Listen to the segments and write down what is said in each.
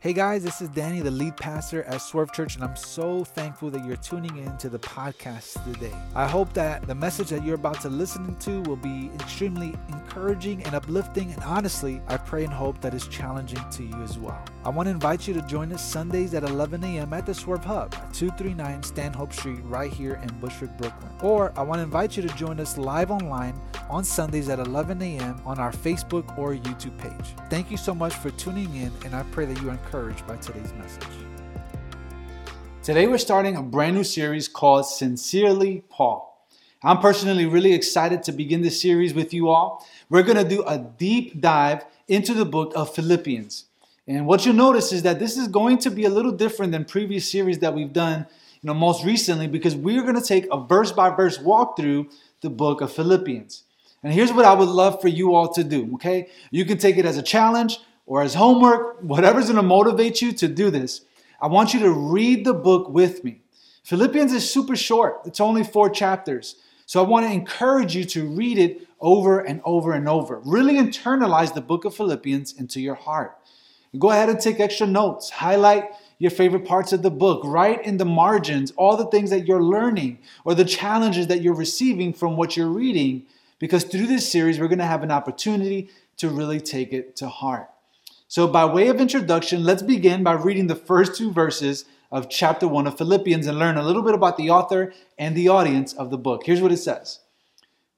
Hey guys, this is Danny, the lead pastor at Swerve Church, and I'm so thankful that you're tuning in to the podcast today. I hope that the message that you're about to listen to will be extremely encouraging and uplifting, and honestly, I pray and hope that it's challenging to you as well. I want to invite you to join us Sundays at 11 a.m. at the Swerve Hub, 239 Stanhope Street, right here in Bushwick, Brooklyn. Or I want to invite you to join us live online on Sundays at 11 a.m. on our Facebook or YouTube page. Thank you so much for tuning in, and I pray that you are encouraged by today's message. Today, we're starting a brand new series called Sincerely Paul. I'm personally really excited to begin this series with you all. We're going to do a deep dive into the book of Philippians. And what you'll notice is that this is going to be a little different than previous series that we've done, you know, most recently because we're going to take a verse by verse walk through the book of Philippians. And here's what I would love for you all to do, okay? You can take it as a challenge or as homework, whatever's going to motivate you to do this, I want you to read the book with me. Philippians is super short, it's only four chapters. So I want to encourage you to read it over and over and over. Really internalize the book of Philippians into your heart. Go ahead and take extra notes, highlight your favorite parts of the book, write in the margins all the things that you're learning or the challenges that you're receiving from what you're reading, because through this series, we're going to have an opportunity to really take it to heart. So, by way of introduction, let's begin by reading the first two verses of chapter 1 of Philippians and learn a little bit about the author and the audience of the book. Here's what it says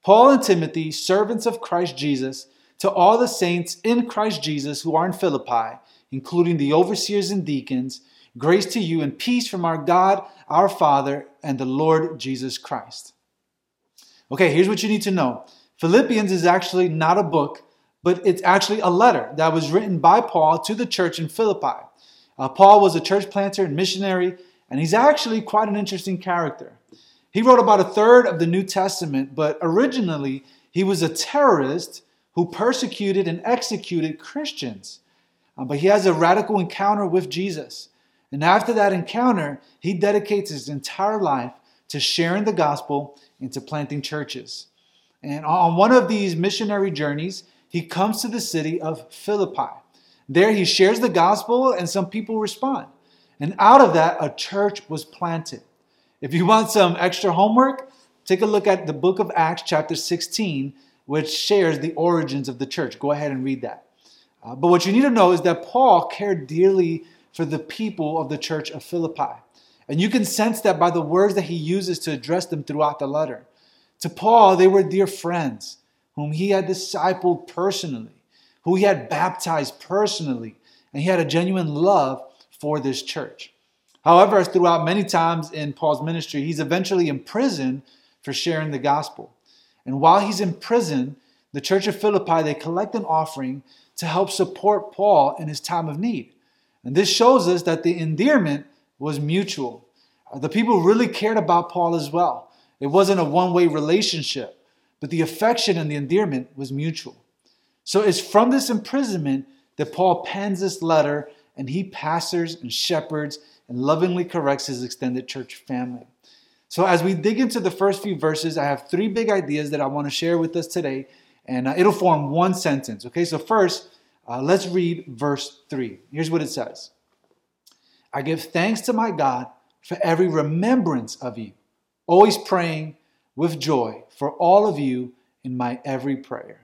Paul and Timothy, servants of Christ Jesus, to all the saints in Christ Jesus who are in Philippi, including the overseers and deacons, grace to you and peace from our God, our Father, and the Lord Jesus Christ. Okay, here's what you need to know Philippians is actually not a book but it's actually a letter that was written by Paul to the church in Philippi. Uh, Paul was a church planter and missionary, and he's actually quite an interesting character. He wrote about a third of the New Testament, but originally he was a terrorist who persecuted and executed Christians. Uh, but he has a radical encounter with Jesus. And after that encounter, he dedicates his entire life to sharing the gospel and to planting churches. And on one of these missionary journeys, he comes to the city of Philippi. There he shares the gospel and some people respond. And out of that, a church was planted. If you want some extra homework, take a look at the book of Acts, chapter 16, which shares the origins of the church. Go ahead and read that. Uh, but what you need to know is that Paul cared dearly for the people of the church of Philippi. And you can sense that by the words that he uses to address them throughout the letter. To Paul, they were dear friends whom he had discipled personally, who he had baptized personally, and he had a genuine love for this church. However, throughout many times in Paul's ministry, he's eventually imprisoned for sharing the gospel. And while he's in prison, the church of Philippi, they collect an offering to help support Paul in his time of need. And this shows us that the endearment was mutual. The people really cared about Paul as well. It wasn't a one way relationship but the affection and the endearment was mutual. So it's from this imprisonment that Paul pens this letter and he pastors and shepherds and lovingly corrects his extended church family. So, as we dig into the first few verses, I have three big ideas that I want to share with us today, and uh, it'll form one sentence. Okay, so first, uh, let's read verse 3. Here's what it says I give thanks to my God for every remembrance of you, always praying with joy for all of you in my every prayer.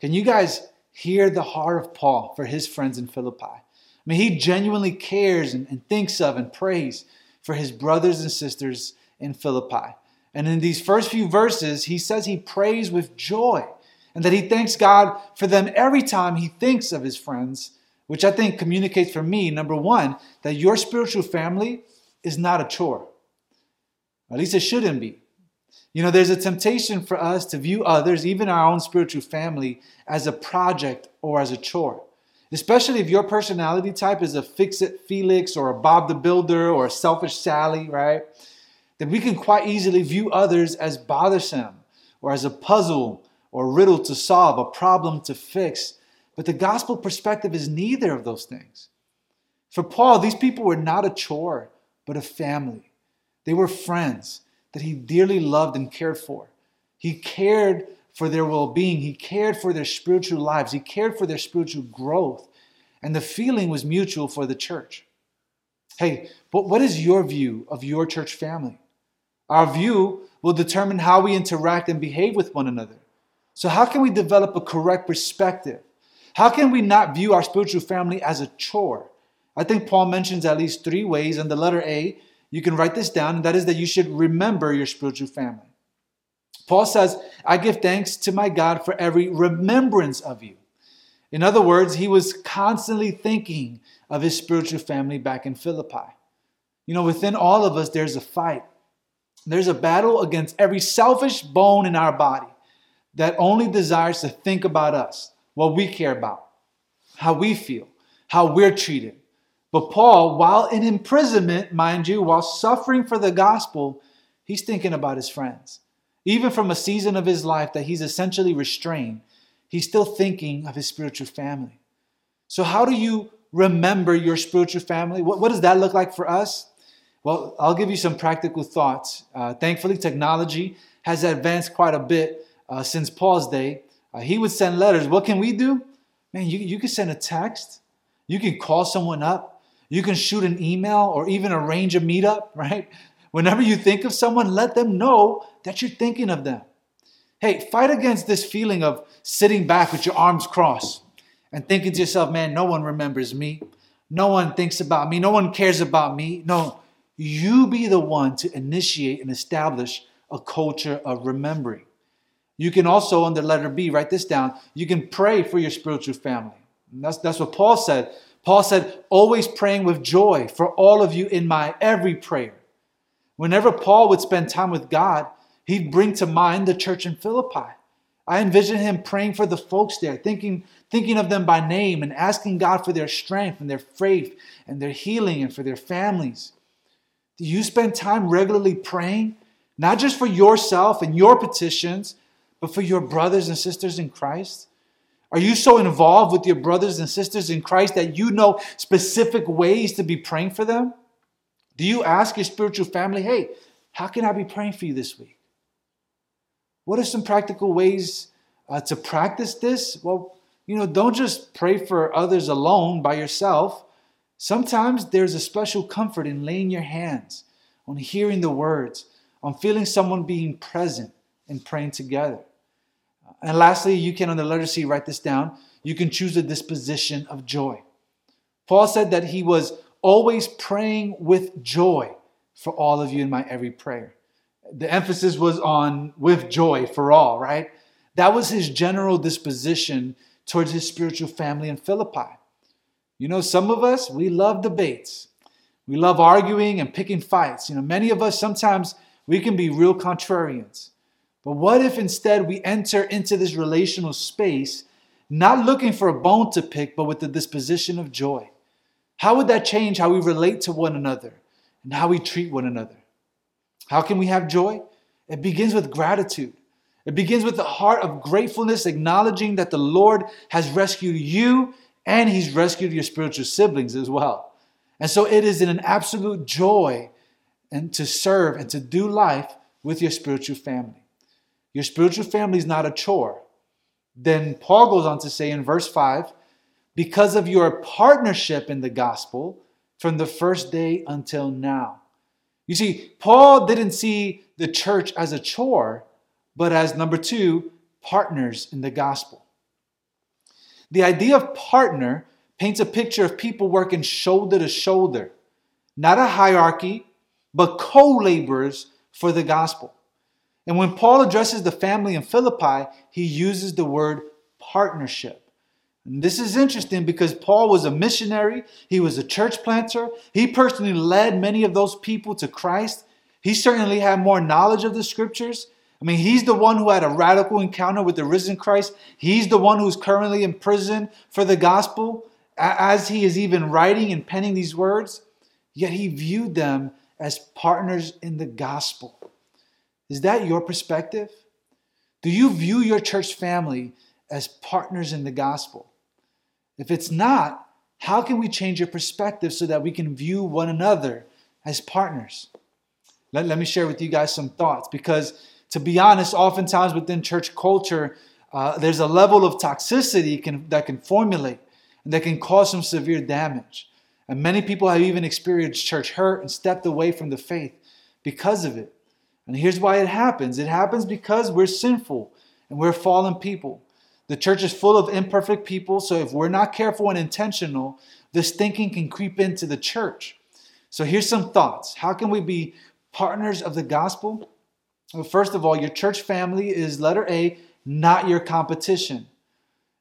Can you guys hear the heart of Paul for his friends in Philippi? I mean, he genuinely cares and, and thinks of and prays for his brothers and sisters in Philippi. And in these first few verses, he says he prays with joy and that he thanks God for them every time he thinks of his friends, which I think communicates for me, number one, that your spiritual family is not a chore. At least it shouldn't be. You know, there's a temptation for us to view others, even our own spiritual family, as a project or as a chore. Especially if your personality type is a fix it Felix or a Bob the Builder or a selfish Sally, right? Then we can quite easily view others as bothersome or as a puzzle or riddle to solve, a problem to fix. But the gospel perspective is neither of those things. For Paul, these people were not a chore, but a family. They were friends that he dearly loved and cared for. He cared for their well being, he cared for their spiritual lives, he cared for their spiritual growth. and the feeling was mutual for the church. Hey, but what is your view of your church family? Our view will determine how we interact and behave with one another. So, how can we develop a correct perspective? How can we not view our spiritual family as a chore? I think Paul mentions at least three ways, in the letter A, you can write this down, and that is that you should remember your spiritual family. Paul says, I give thanks to my God for every remembrance of you. In other words, he was constantly thinking of his spiritual family back in Philippi. You know, within all of us, there's a fight. There's a battle against every selfish bone in our body that only desires to think about us, what we care about, how we feel, how we're treated. But Paul, while in imprisonment, mind you, while suffering for the gospel, he's thinking about his friends. Even from a season of his life that he's essentially restrained, he's still thinking of his spiritual family. So, how do you remember your spiritual family? What, what does that look like for us? Well, I'll give you some practical thoughts. Uh, thankfully, technology has advanced quite a bit uh, since Paul's day. Uh, he would send letters. What can we do? Man, you, you can send a text, you can call someone up, you can shoot an email, or even arrange a meetup, right? Whenever you think of someone, let them know that you're thinking of them. Hey, fight against this feeling of sitting back with your arms crossed and thinking to yourself, man, no one remembers me. No one thinks about me. No one cares about me. No, you be the one to initiate and establish a culture of remembering. You can also, the letter B, write this down. You can pray for your spiritual family. That's, that's what Paul said. Paul said, always praying with joy for all of you in my every prayer. Whenever Paul would spend time with God, he'd bring to mind the church in Philippi. I envision him praying for the folks there, thinking, thinking of them by name and asking God for their strength and their faith and their healing and for their families. Do you spend time regularly praying, not just for yourself and your petitions, but for your brothers and sisters in Christ? Are you so involved with your brothers and sisters in Christ that you know specific ways to be praying for them? Do you ask your spiritual family, hey, how can I be praying for you this week? What are some practical ways uh, to practice this? Well, you know, don't just pray for others alone by yourself. Sometimes there's a special comfort in laying your hands on hearing the words, on feeling someone being present and praying together. And lastly, you can on the letter C write this down. You can choose a disposition of joy. Paul said that he was always praying with joy for all of you in my every prayer the emphasis was on with joy for all, right? That was his general disposition towards his spiritual family in Philippi. You know, some of us, we love debates. We love arguing and picking fights. You know, many of us sometimes we can be real contrarians. But what if instead we enter into this relational space not looking for a bone to pick, but with the disposition of joy? How would that change how we relate to one another and how we treat one another? How can we have joy? It begins with gratitude. It begins with the heart of gratefulness, acknowledging that the Lord has rescued you and He's rescued your spiritual siblings as well. And so it is an absolute joy and to serve and to do life with your spiritual family. Your spiritual family is not a chore. Then Paul goes on to say in verse 5 because of your partnership in the gospel from the first day until now. You see, Paul didn't see the church as a chore, but as number two, partners in the gospel. The idea of partner paints a picture of people working shoulder to shoulder, not a hierarchy, but co laborers for the gospel. And when Paul addresses the family in Philippi, he uses the word partnership. And this is interesting because Paul was a missionary, he was a church planter, he personally led many of those people to Christ. He certainly had more knowledge of the scriptures. I mean, he's the one who had a radical encounter with the risen Christ. He's the one who's currently in prison for the gospel as he is even writing and penning these words. Yet he viewed them as partners in the gospel. Is that your perspective? Do you view your church family as partners in the gospel? If it's not, how can we change your perspective so that we can view one another as partners? Let, let me share with you guys some thoughts because, to be honest, oftentimes within church culture, uh, there's a level of toxicity can, that can formulate. and that can cause some severe damage. And many people have even experienced church hurt and stepped away from the faith because of it. And here's why it happens it happens because we're sinful and we're fallen people. The church is full of imperfect people, so if we're not careful and intentional, this thinking can creep into the church. So here's some thoughts. How can we be partners of the gospel? Well, first of all, your church family is letter A, not your competition.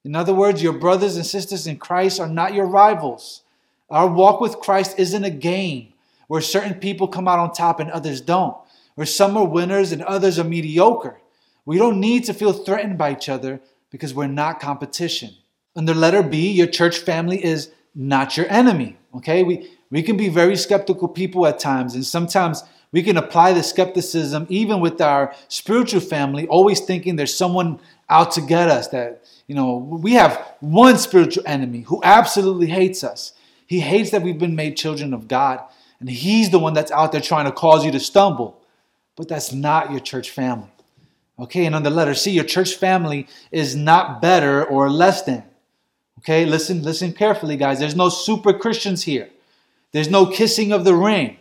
In other words, your brothers and sisters in Christ are not your rivals. Our walk with Christ isn't a game where certain people come out on top and others don't, where some are winners and others are mediocre. We don't need to feel threatened by each other because we're not competition. Under letter B, your church family is not your enemy. Okay? We, we can be very skeptical people at times, and sometimes we can apply the skepticism even with our spiritual family, always thinking there's someone out to get us. That, you know, we have one spiritual enemy who absolutely hates us. He hates that we've been made children of God, and he's the one that's out there trying to cause you to stumble. But that's not your church family. Okay, and on the letter C, your church family is not better or less than. Okay, listen, listen carefully, guys. There's no super Christians here. There's no kissing of the ring.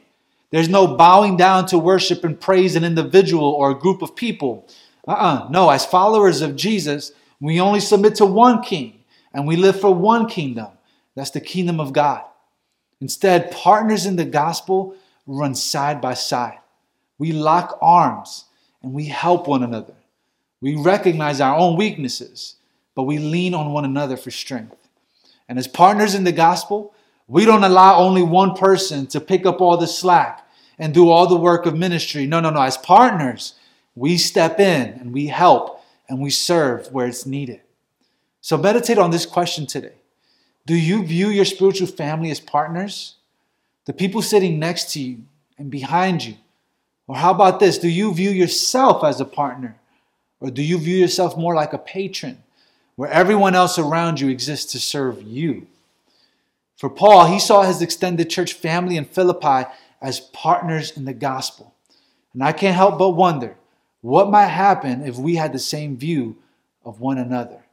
There's no bowing down to worship and praise an individual or a group of people. Uh uh-uh. uh No, as followers of Jesus, we only submit to one king and we live for one kingdom. That's the kingdom of God. Instead, partners in the gospel run side by side. We lock arms and we help one another. We recognize our own weaknesses, but we lean on one another for strength. And as partners in the gospel, we don't allow only one person to pick up all the slack and do all the work of ministry. No, no, no. As partners, we step in and we help and we serve where it's needed. So meditate on this question today. Do you view your spiritual family as partners? The people sitting next to you and behind you or how about this? Do you view yourself as a partner? Or do you view yourself more like a patron, where everyone else around you exists to serve you? For Paul, he saw his extended church family in Philippi as partners in the gospel. And I can't help but wonder what might happen if we had the same view of one another.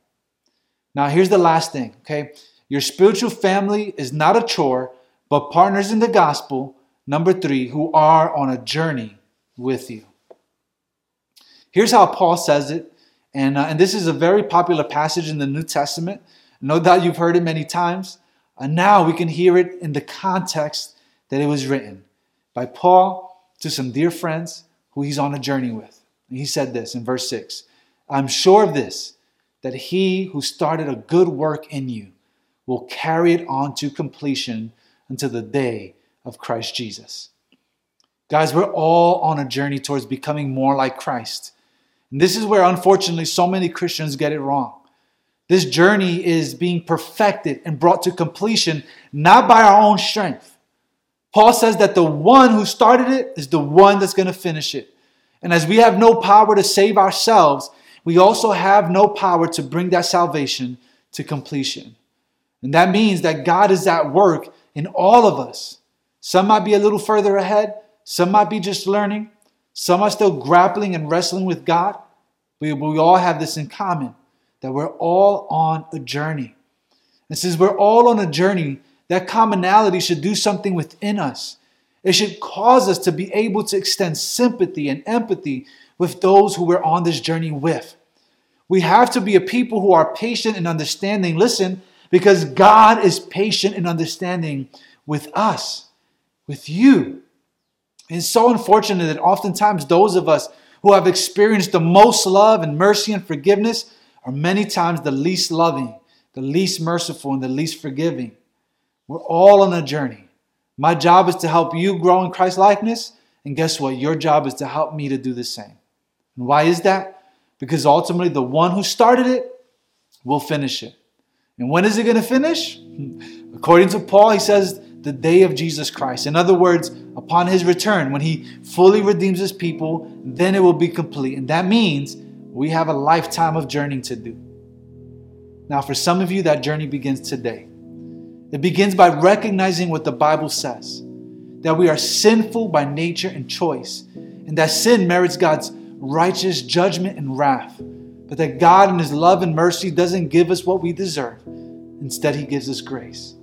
Now, here's the last thing, okay? Your spiritual family is not a chore, but partners in the gospel, number three, who are on a journey with you. Here's how Paul says it, and, uh, and this is a very popular passage in the New Testament. No doubt you've heard it many times. And now we can hear it in the context that it was written by Paul to some dear friends who he's on a journey with. And he said this in verse 6 I'm sure of this, that he who started a good work in you will carry it on to completion until the day of Christ Jesus. Guys, we're all on a journey towards becoming more like Christ. And this is where, unfortunately, so many Christians get it wrong. This journey is being perfected and brought to completion not by our own strength. Paul says that the one who started it is the one that's going to finish it. And as we have no power to save ourselves, we also have no power to bring that salvation to completion. And that means that God is at work in all of us. Some might be a little further ahead, some might be just learning. Some are still grappling and wrestling with God. But we all have this in common that we're all on a journey. And since we're all on a journey, that commonality should do something within us. It should cause us to be able to extend sympathy and empathy with those who we're on this journey with. We have to be a people who are patient and understanding. Listen, because God is patient and understanding with us, with you. It's so unfortunate that oftentimes those of us who have experienced the most love and mercy and forgiveness are many times the least loving, the least merciful, and the least forgiving. We're all on a journey. My job is to help you grow in Christ likeness, and guess what? Your job is to help me to do the same. And why is that? Because ultimately, the one who started it will finish it. And when is it going to finish? According to Paul, he says the day of Jesus Christ. In other words, upon his return, when he fully redeems his people, then it will be complete. And that means we have a lifetime of journeying to do. Now, for some of you, that journey begins today. It begins by recognizing what the Bible says that we are sinful by nature and choice, and that sin merits God's righteous judgment and wrath, but that God, in His love and mercy, doesn't give us what we deserve. Instead, He gives us grace.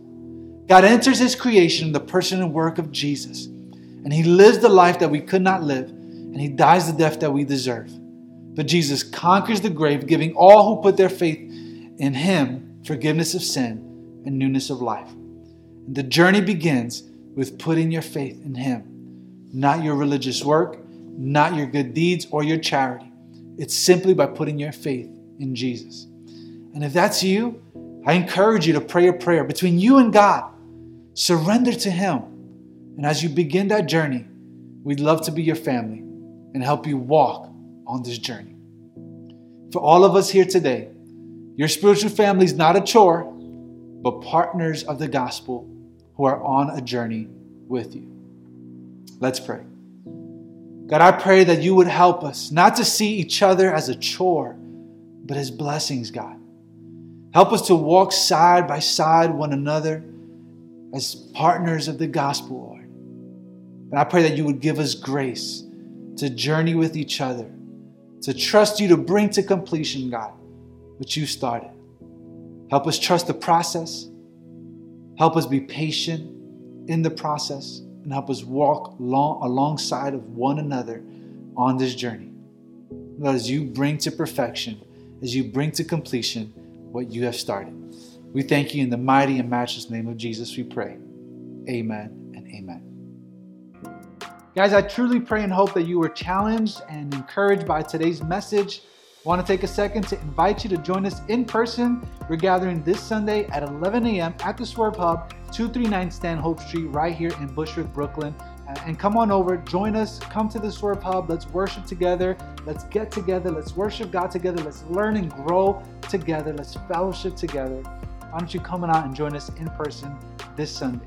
God enters His creation in the person and work of Jesus, and He lives the life that we could not live, and He dies the death that we deserve. But Jesus conquers the grave, giving all who put their faith in Him forgiveness of sin and newness of life. And the journey begins with putting your faith in Him, not your religious work, not your good deeds or your charity. It's simply by putting your faith in Jesus. And if that's you, I encourage you to pray a prayer between you and God. Surrender to Him. And as you begin that journey, we'd love to be your family and help you walk on this journey. For all of us here today, your spiritual family is not a chore, but partners of the gospel who are on a journey with you. Let's pray. God, I pray that you would help us not to see each other as a chore, but as blessings, God. Help us to walk side by side one another as partners of the gospel, Lord. And I pray that you would give us grace to journey with each other, to trust you to bring to completion, God, what you started. Help us trust the process. Help us be patient in the process and help us walk long, alongside of one another on this journey. Lord, as you bring to perfection, as you bring to completion what you have started. We thank you in the mighty and matchless name of Jesus, we pray. Amen and amen. Guys, I truly pray and hope that you were challenged and encouraged by today's message. I want to take a second to invite you to join us in person. We're gathering this Sunday at 11 a.m. at the Swerve Hub, 239 Stanhope Street, right here in Bushwick, Brooklyn. Uh, and come on over, join us, come to the Swerve Hub. Let's worship together. Let's get together. Let's worship God together. Let's learn and grow together. Let's fellowship together. Why don't you come on out and join us in person this Sunday?